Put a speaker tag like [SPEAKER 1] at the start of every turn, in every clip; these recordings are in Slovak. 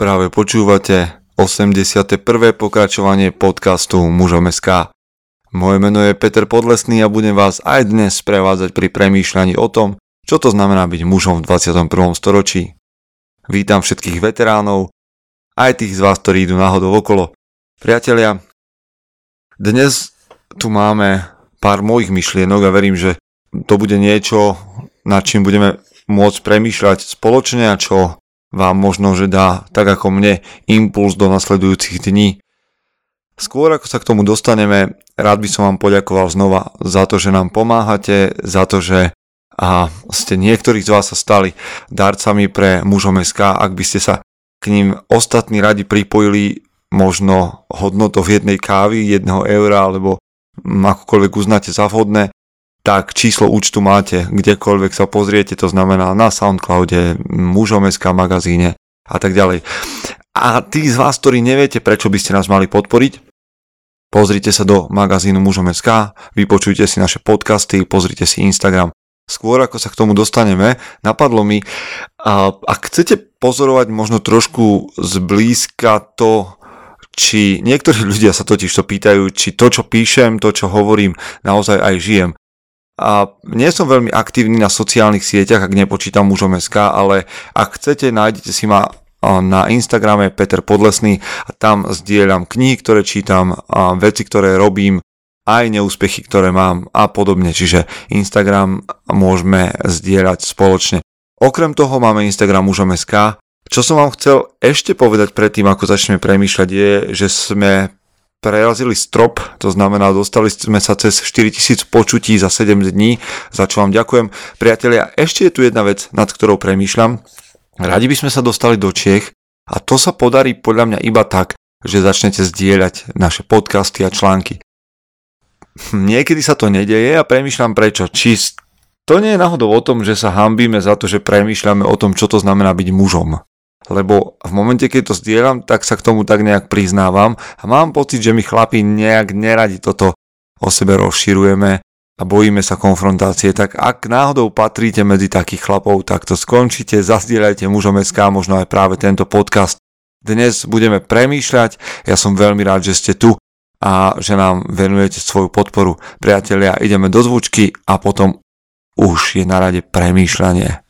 [SPEAKER 1] Práve počúvate 81. pokračovanie podcastu Mužom SK. Moje meno je Peter Podlesný a budem vás aj dnes prevádzať pri premýšľaní o tom, čo to znamená byť mužom v 21. storočí. Vítam všetkých veteránov, aj tých z vás, ktorí idú náhodou okolo. Priatelia, dnes tu máme pár mojich myšlienok a verím, že to bude niečo, nad čím budeme môcť premýšľať spoločne a čo vám možno, že dá, tak ako mne, impuls do nasledujúcich dní. Skôr ako sa k tomu dostaneme, rád by som vám poďakoval znova za to, že nám pomáhate, za to, že a ste niektorí z vás sa stali darcami pre mužom SK, ak by ste sa k ním ostatní radi pripojili možno hodnotou jednej kávy, jedného eura alebo akokoľvek uznáte za vhodné, tak číslo účtu máte kdekoľvek sa pozriete, to znamená na Soundcloude, mužom.sk magazíne a tak ďalej. A tí z vás, ktorí neviete, prečo by ste nás mali podporiť, pozrite sa do magazínu mužom.sk, vypočujte si naše podcasty, pozrite si Instagram. Skôr ako sa k tomu dostaneme, napadlo mi, a, ak chcete pozorovať možno trošku zblízka to, či niektorí ľudia sa totiž to pýtajú, či to, čo píšem, to, čo hovorím, naozaj aj žijem. A nie som veľmi aktívny na sociálnych sieťach, ak nepočítam mužom SK, ale ak chcete, nájdete si ma na Instagrame Peter Podlesný a tam zdieľam knihy, ktoré čítam, a veci, ktoré robím, aj neúspechy, ktoré mám a podobne. Čiže Instagram môžeme zdieľať spoločne. Okrem toho máme Instagram mužom SK. Čo som vám chcel ešte povedať predtým, ako začneme premýšľať, je, že sme prerazili strop, to znamená dostali sme sa cez 4000 počutí za 7 dní, za čo vám ďakujem. Priatelia, ešte je tu jedna vec, nad ktorou premýšľam. Radi by sme sa dostali do Čiech a to sa podarí podľa mňa iba tak, že začnete zdieľať naše podcasty a články. Niekedy sa to nedeje a premýšľam prečo. Či to nie je náhodou o tom, že sa hambíme za to, že premýšľame o tom, čo to znamená byť mužom lebo v momente, keď to zdieľam, tak sa k tomu tak nejak priznávam a mám pocit, že my chlapi nejak neradi toto o sebe rozširujeme a bojíme sa konfrontácie, tak ak náhodou patríte medzi takých chlapov, tak to skončite, zazdieľajte mužom SK, možno aj práve tento podcast. Dnes budeme premýšľať, ja som veľmi rád, že ste tu a že nám venujete svoju podporu. Priatelia, ideme do zvučky a potom už je na rade premýšľanie.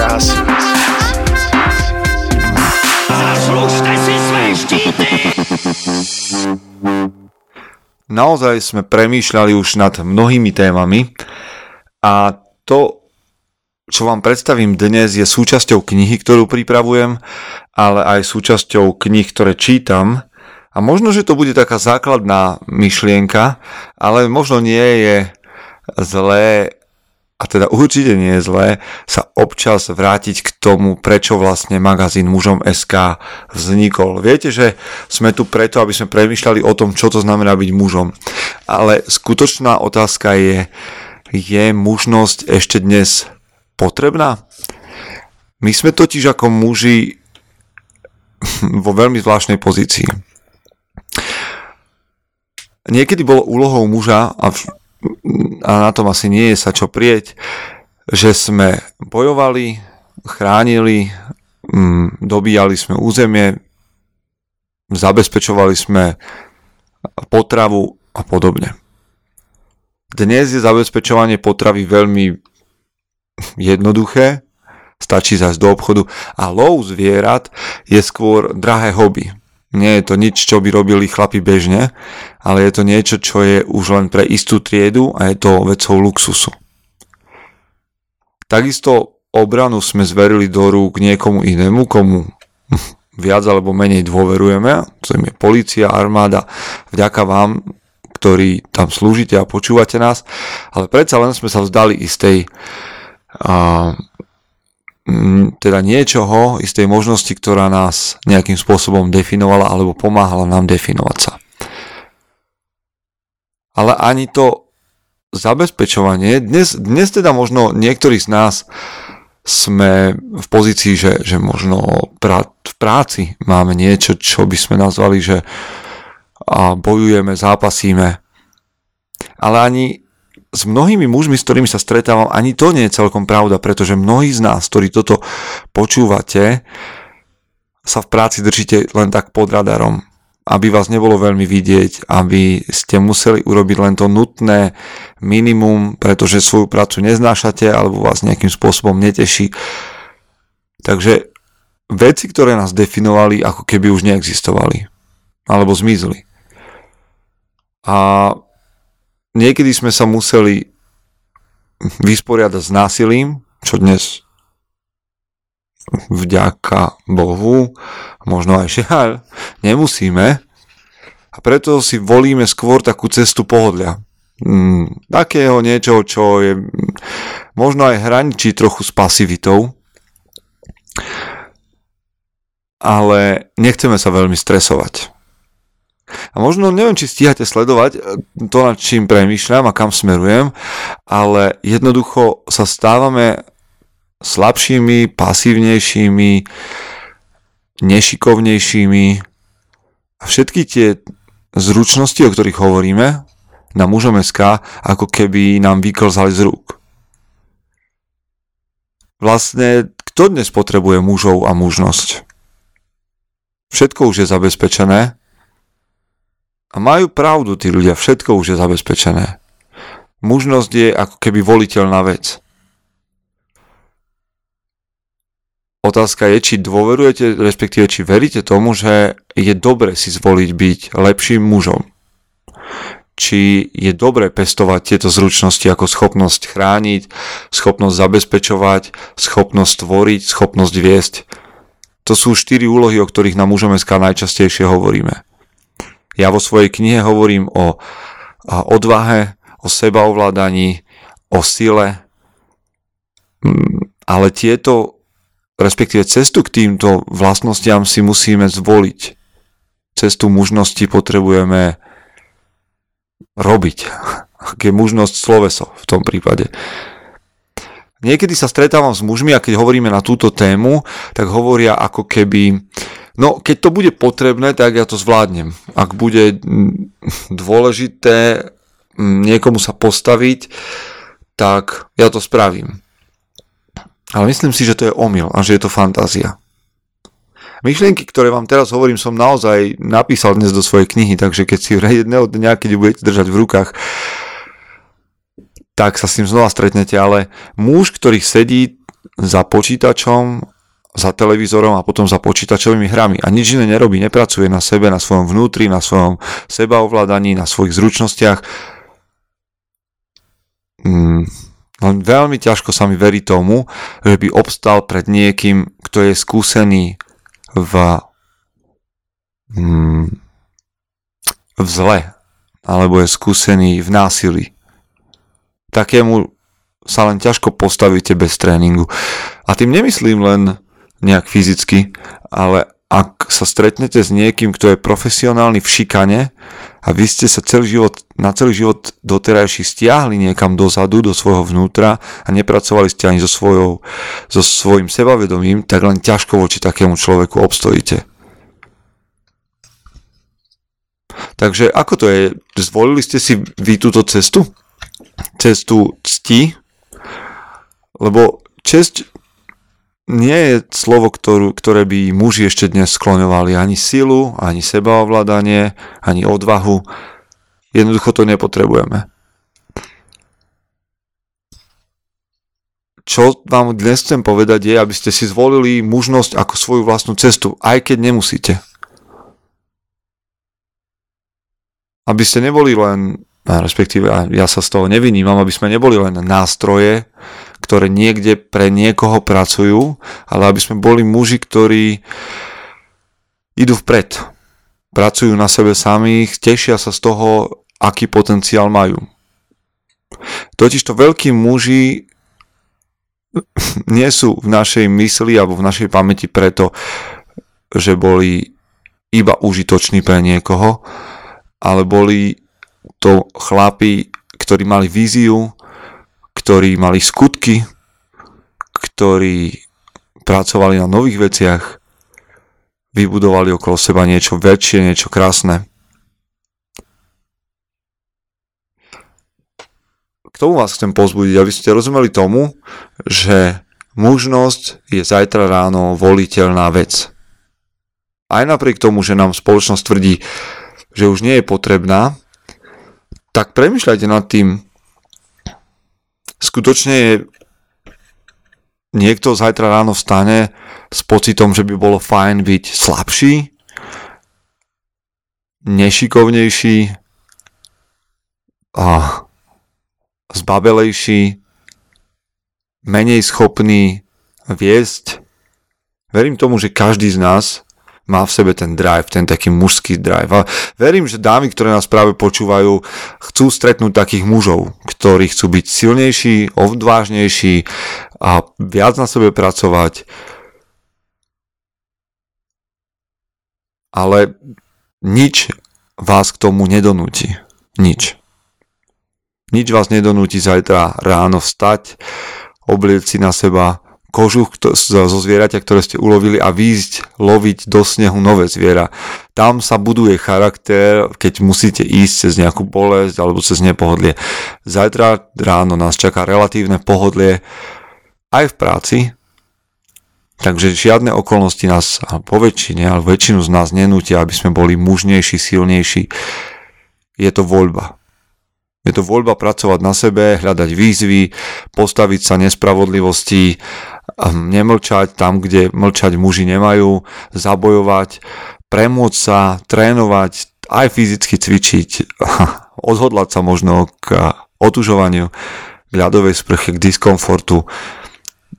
[SPEAKER 2] krásy.
[SPEAKER 3] Zaslužte si své štíty!
[SPEAKER 1] Naozaj sme premýšľali už nad mnohými témami a to, čo vám predstavím dnes, je súčasťou knihy, ktorú pripravujem, ale aj súčasťou knih, ktoré čítam. A možno, že to bude taká základná myšlienka, ale možno nie je zlé a teda určite nie je zlé sa občas vrátiť k tomu, prečo vlastne magazín mužom SK vznikol. Viete, že sme tu preto, aby sme premyšľali o tom, čo to znamená byť mužom. Ale skutočná otázka je, je mužnosť ešte dnes potrebná? My sme totiž ako muži vo veľmi zvláštnej pozícii. Niekedy bolo úlohou muža, a a na tom asi nie je sa čo prieť, že sme bojovali, chránili, mm, dobíjali sme územie, zabezpečovali sme potravu a podobne. Dnes je zabezpečovanie potravy veľmi jednoduché, stačí zajsť do obchodu a lov zvierat je skôr drahé hobby. Nie je to nič, čo by robili chlapi bežne, ale je to niečo, čo je už len pre istú triedu a je to vecou luxusu. Takisto obranu sme zverili do rúk niekomu inému, komu viac alebo menej dôverujeme, to je policia, armáda, vďaka vám, ktorí tam slúžite a počúvate nás, ale predsa len sme sa vzdali istej a, teda niečoho, istej možnosti, ktorá nás nejakým spôsobom definovala alebo pomáhala nám definovať sa. Ale ani to zabezpečovanie, dnes, dnes teda možno niektorí z nás sme v pozícii, že, že možno pra, v práci máme niečo, čo by sme nazvali, že a bojujeme, zápasíme. Ale ani s mnohými mužmi, s ktorými sa stretávam, ani to nie je celkom pravda, pretože mnohí z nás, ktorí toto počúvate, sa v práci držíte len tak pod radarom, aby vás nebolo veľmi vidieť, aby ste museli urobiť len to nutné minimum, pretože svoju prácu neznášate alebo vás nejakým spôsobom neteší. Takže veci, ktoré nás definovali, ako keby už neexistovali alebo zmizli. A niekedy sme sa museli vysporiadať s násilím, čo dnes vďaka Bohu, možno aj žiaľ, nemusíme. A preto si volíme skôr takú cestu pohodlia. Mm, takého niečo, čo je možno aj hraničí trochu s pasivitou, ale nechceme sa veľmi stresovať. A možno neviem, či stíhate sledovať eh, to, nad čím premýšľam a kam smerujem, ale jednoducho sa stávame slabšími, pasívnejšími, nešikovnejšími a všetky tie zručnosti, o ktorých hovoríme, na mužom SK, ako keby nám vyklzali z rúk. Vlastne, kto dnes potrebuje mužov a mužnosť? Všetko už je zabezpečené a majú pravdu tí ľudia, všetko už je zabezpečené. Mužnosť je ako keby voliteľná vec. Otázka je, či dôverujete, respektíve či veríte tomu, že je dobre si zvoliť byť lepším mužom. Či je dobre pestovať tieto zručnosti ako schopnosť chrániť, schopnosť zabezpečovať, schopnosť tvoriť, schopnosť viesť. To sú štyri úlohy, o ktorých na mužom SK najčastejšie hovoríme. Ja vo svojej knihe hovorím o odvahe, o sebaovládaní, o sile, mm, ale tieto, respektíve cestu k týmto vlastnostiam si musíme zvoliť. Cestu mužnosti potrebujeme robiť. Je mužnosť sloveso v tom prípade. Niekedy sa stretávam s mužmi a keď hovoríme na túto tému, tak hovoria ako keby No, keď to bude potrebné, tak ja to zvládnem. Ak bude dôležité niekomu sa postaviť, tak ja to spravím. Ale myslím si, že to je omyl a že je to fantázia. Myšlienky, ktoré vám teraz hovorím, som naozaj napísal dnes do svojej knihy, takže keď si jedného dňa, keď ju budete držať v rukách, tak sa s tým znova stretnete, ale muž, ktorý sedí za počítačom za televízorom a potom za počítačovými hrami a nič iné nerobí, nepracuje na sebe, na svojom vnútri, na svojom sebaovládaní, na svojich zručnostiach. Mm, len veľmi ťažko sa mi verí tomu, že by obstal pred niekým, kto je skúsený v, mm, v zle, alebo je skúsený v násilí. Takému sa len ťažko postavíte bez tréningu. A tým nemyslím len nejak fyzicky, ale ak sa stretnete s niekým, kto je profesionálny v šikane a vy ste sa celý život, na celý život doterajší stiahli niekam dozadu, do svojho vnútra a nepracovali ste ani so, svojou, so svojím sebavedomím, tak len ťažko voči takému človeku obstojíte. Takže ako to je? Zvolili ste si vy túto cestu? Cestu cti? Lebo česť nie je slovo, ktorú, ktoré by muži ešte dnes skloňovali. Ani silu, ani sebaovládanie, ani odvahu. Jednoducho to nepotrebujeme. Čo vám dnes chcem povedať je, aby ste si zvolili mužnosť ako svoju vlastnú cestu, aj keď nemusíte. Aby ste neboli len, respektíve ja sa z toho nevinímam, aby sme neboli len nástroje, ktoré niekde pre niekoho pracujú, ale aby sme boli muži, ktorí idú vpred. Pracujú na sebe samých, tešia sa z toho, aký potenciál majú. Totižto veľkí muži nie sú v našej mysli alebo v našej pamäti preto, že boli iba užitoční pre niekoho, ale boli to chlapi, ktorí mali víziu, ktorí mali skutky, ktorí pracovali na nových veciach, vybudovali okolo seba niečo väčšie, niečo krásne. K tomu vás chcem pozbudiť, aby ste rozumeli tomu, že mužnosť je zajtra ráno voliteľná vec. Aj napriek tomu, že nám spoločnosť tvrdí, že už nie je potrebná, tak premyšľajte nad tým, skutočne niekto zajtra ráno vstane s pocitom, že by bolo fajn byť slabší, nešikovnejší a zbabelejší, menej schopný viesť. Verím tomu, že každý z nás má v sebe ten drive, ten taký mužský drive. A verím, že dámy, ktoré nás práve počúvajú, chcú stretnúť takých mužov, ktorí chcú byť silnejší, odvážnejší a viac na sebe pracovať. Ale nič vás k tomu nedonúti. Nič. Nič vás nedonúti zajtra ráno vstať, oblieť si na seba kožuch zo zvieraťa, ktoré ste ulovili a výjsť loviť do snehu nové zviera. Tam sa buduje charakter, keď musíte ísť cez nejakú bolesť alebo cez nepohodlie. Zajtra ráno nás čaká relatívne pohodlie aj v práci, takže žiadne okolnosti nás, po väčšine, ale väčšinu z nás nenútia, aby sme boli mužnejší, silnejší. Je to voľba. Je to voľba pracovať na sebe, hľadať výzvy, postaviť sa nespravodlivosti, nemlčať tam, kde mlčať muži nemajú, zabojovať, premôcť sa, trénovať, aj fyzicky cvičiť, odhodlať sa možno k otužovaniu, k ľadovej sprche, k diskomfortu,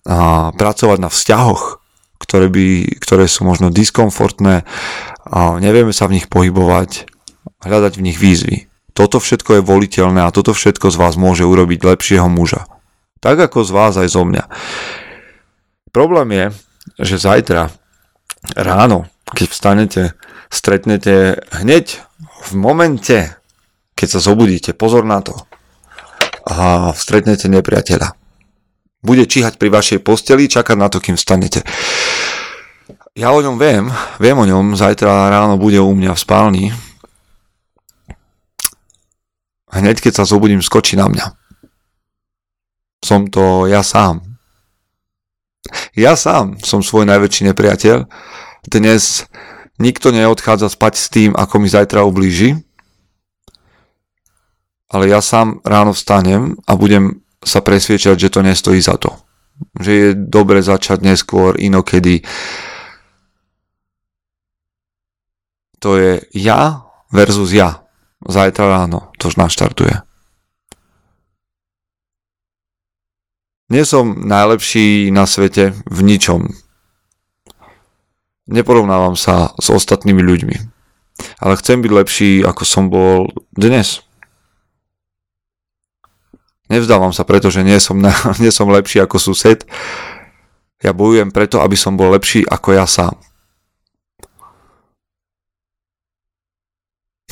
[SPEAKER 1] a pracovať na vzťahoch, ktoré, by, ktoré sú možno diskomfortné, a nevieme sa v nich pohybovať, hľadať v nich výzvy. Toto všetko je voliteľné a toto všetko z vás môže urobiť lepšieho muža. Tak ako z vás aj zo mňa. Problém je, že zajtra ráno, keď vstanete, stretnete hneď v momente, keď sa zobudíte, pozor na to, a stretnete nepriateľa. Bude číhať pri vašej posteli, čakať na to, kým vstanete. Ja o ňom viem, viem o ňom, zajtra ráno bude u mňa v spálni, hneď keď sa zobudím, skočí na mňa. Som to ja sám. Ja sám som svoj najväčší nepriateľ. Dnes nikto neodchádza spať s tým, ako mi zajtra ublíži. Ale ja sám ráno vstanem a budem sa presviečať, že to nestojí za to. Že je dobre začať neskôr, inokedy. To je ja versus ja zajtra ráno to naštartuje. Nie som najlepší na svete v ničom. Neporovnávam sa s ostatnými ľuďmi. Ale chcem byť lepší, ako som bol dnes. Nevzdávam sa preto, že nie som, na, nie som lepší ako sused. Ja bojujem preto, aby som bol lepší ako ja sám.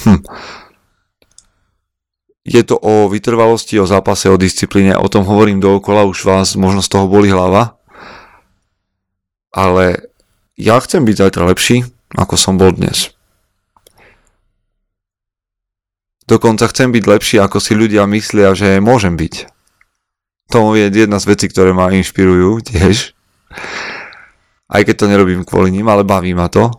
[SPEAKER 1] Hm. Je to o vytrvalosti, o zápase, o disciplíne, o tom hovorím dookola, už vás možno z toho boli hlava. Ale ja chcem byť zajtra lepší, ako som bol dnes. Dokonca chcem byť lepší, ako si ľudia myslia, že môžem byť. To je jedna z vecí, ktoré ma inšpirujú tiež. Aj keď to nerobím kvôli ním, ale baví ma to.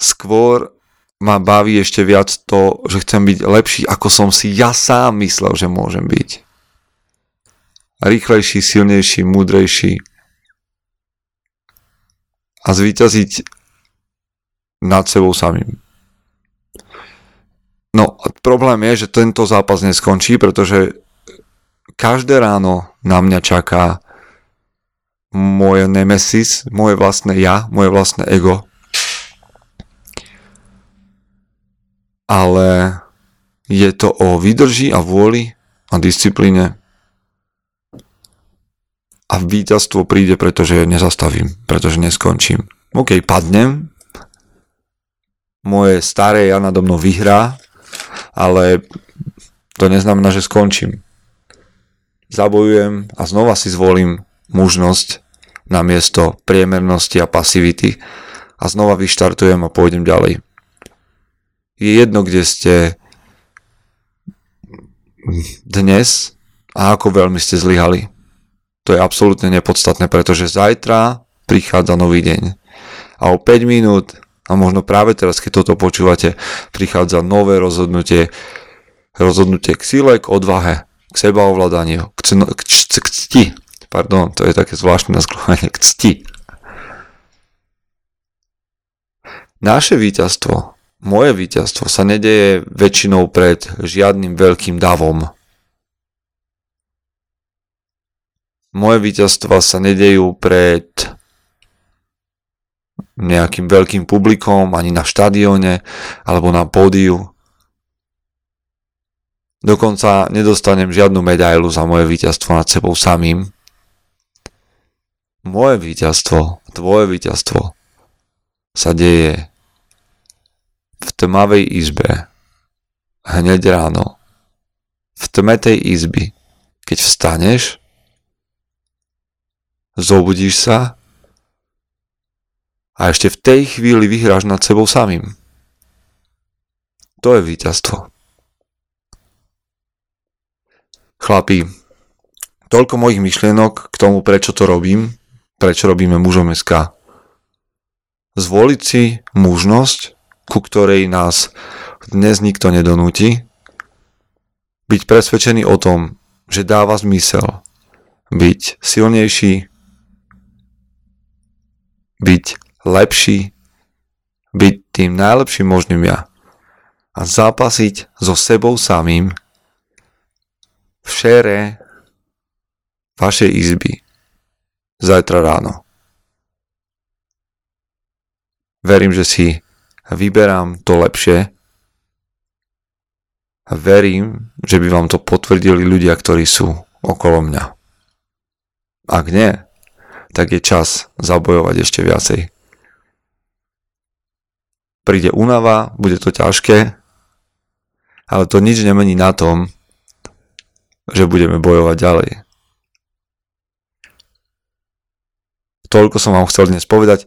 [SPEAKER 1] Skôr ma baví ešte viac to, že chcem byť lepší, ako som si ja sám myslel, že môžem byť. Rýchlejší, silnejší, múdrejší. A zvíťaziť nad sebou samým. No, problém je, že tento zápas neskončí, pretože každé ráno na mňa čaká moje nemesis, moje vlastné ja, moje vlastné ego, ale je to o výdrži a vôli a disciplíne. a víťazstvo príde, pretože nezastavím, pretože neskončím. OK, padnem, moje staré ja nado mnou vyhrá, ale to neznamená, že skončím. Zabojujem a znova si zvolím mužnosť na miesto priemernosti a pasivity a znova vyštartujem a pôjdem ďalej. Je jedno, kde ste dnes a ako veľmi ste zlyhali. To je absolútne nepodstatné, pretože zajtra prichádza nový deň. A o 5 minút, a možno práve teraz, keď toto počúvate, prichádza nové rozhodnutie, rozhodnutie k sile, k odvahe, k sebaovládaniu, k, cno, k, k, k cti. Pardon, to je také zvláštne nasklovenie, k cti. Naše víťazstvo moje víťazstvo sa nedeje väčšinou pred žiadnym veľkým davom. Moje víťazstva sa nedejú pred nejakým veľkým publikom, ani na štadióne, alebo na pódiu. Dokonca nedostanem žiadnu medailu za moje víťazstvo nad sebou samým. Moje víťazstvo, tvoje víťazstvo sa deje v tmavej izbe, hneď ráno, v tme tej izby, keď vstaneš, zobudíš sa a ešte v tej chvíli vyhráš nad sebou samým. To je víťazstvo. Chlapi, toľko mojich myšlienok k tomu, prečo to robím, prečo robíme mužom SK. Zvoliť si mužnosť, ku ktorej nás dnes nikto nedonúti, byť presvedčený o tom, že dáva zmysel byť silnejší, byť lepší, byť tým najlepším možným ja a zápasiť so sebou samým v šére vašej izby zajtra ráno. Verím, že si vyberám to lepšie a verím, že by vám to potvrdili ľudia, ktorí sú okolo mňa. Ak nie, tak je čas zabojovať ešte viacej. Príde únava, bude to ťažké, ale to nič nemení na tom, že budeme bojovať ďalej. Toľko som vám chcel dnes povedať.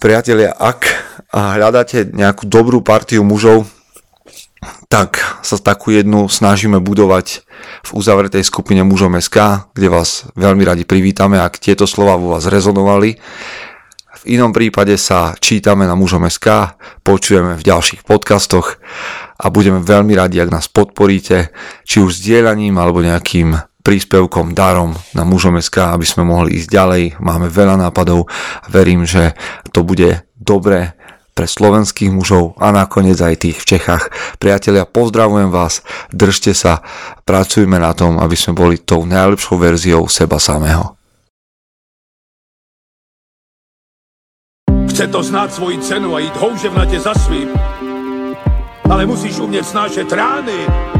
[SPEAKER 1] Priatelia, ak hľadáte nejakú dobrú partiu mužov, tak sa takú jednu snažíme budovať v uzavretej skupine mužom SK, kde vás veľmi radi privítame, ak tieto slova vo vás rezonovali. V inom prípade sa čítame na mužom SK, počujeme v ďalších podcastoch a budeme veľmi radi, ak nás podporíte, či už sdielaním alebo nejakým príspevkom, darom na mužom SK, aby sme mohli ísť ďalej. Máme veľa nápadov a verím, že to bude dobre pre slovenských mužov a nakoniec aj tých v Čechách. Priatelia, pozdravujem vás, držte sa, pracujme na tom, aby sme boli tou najlepšou verziou seba samého.
[SPEAKER 3] Chce to znát svoji cenu a jít houževnatě za svým. Ale musíš umět snášet rány.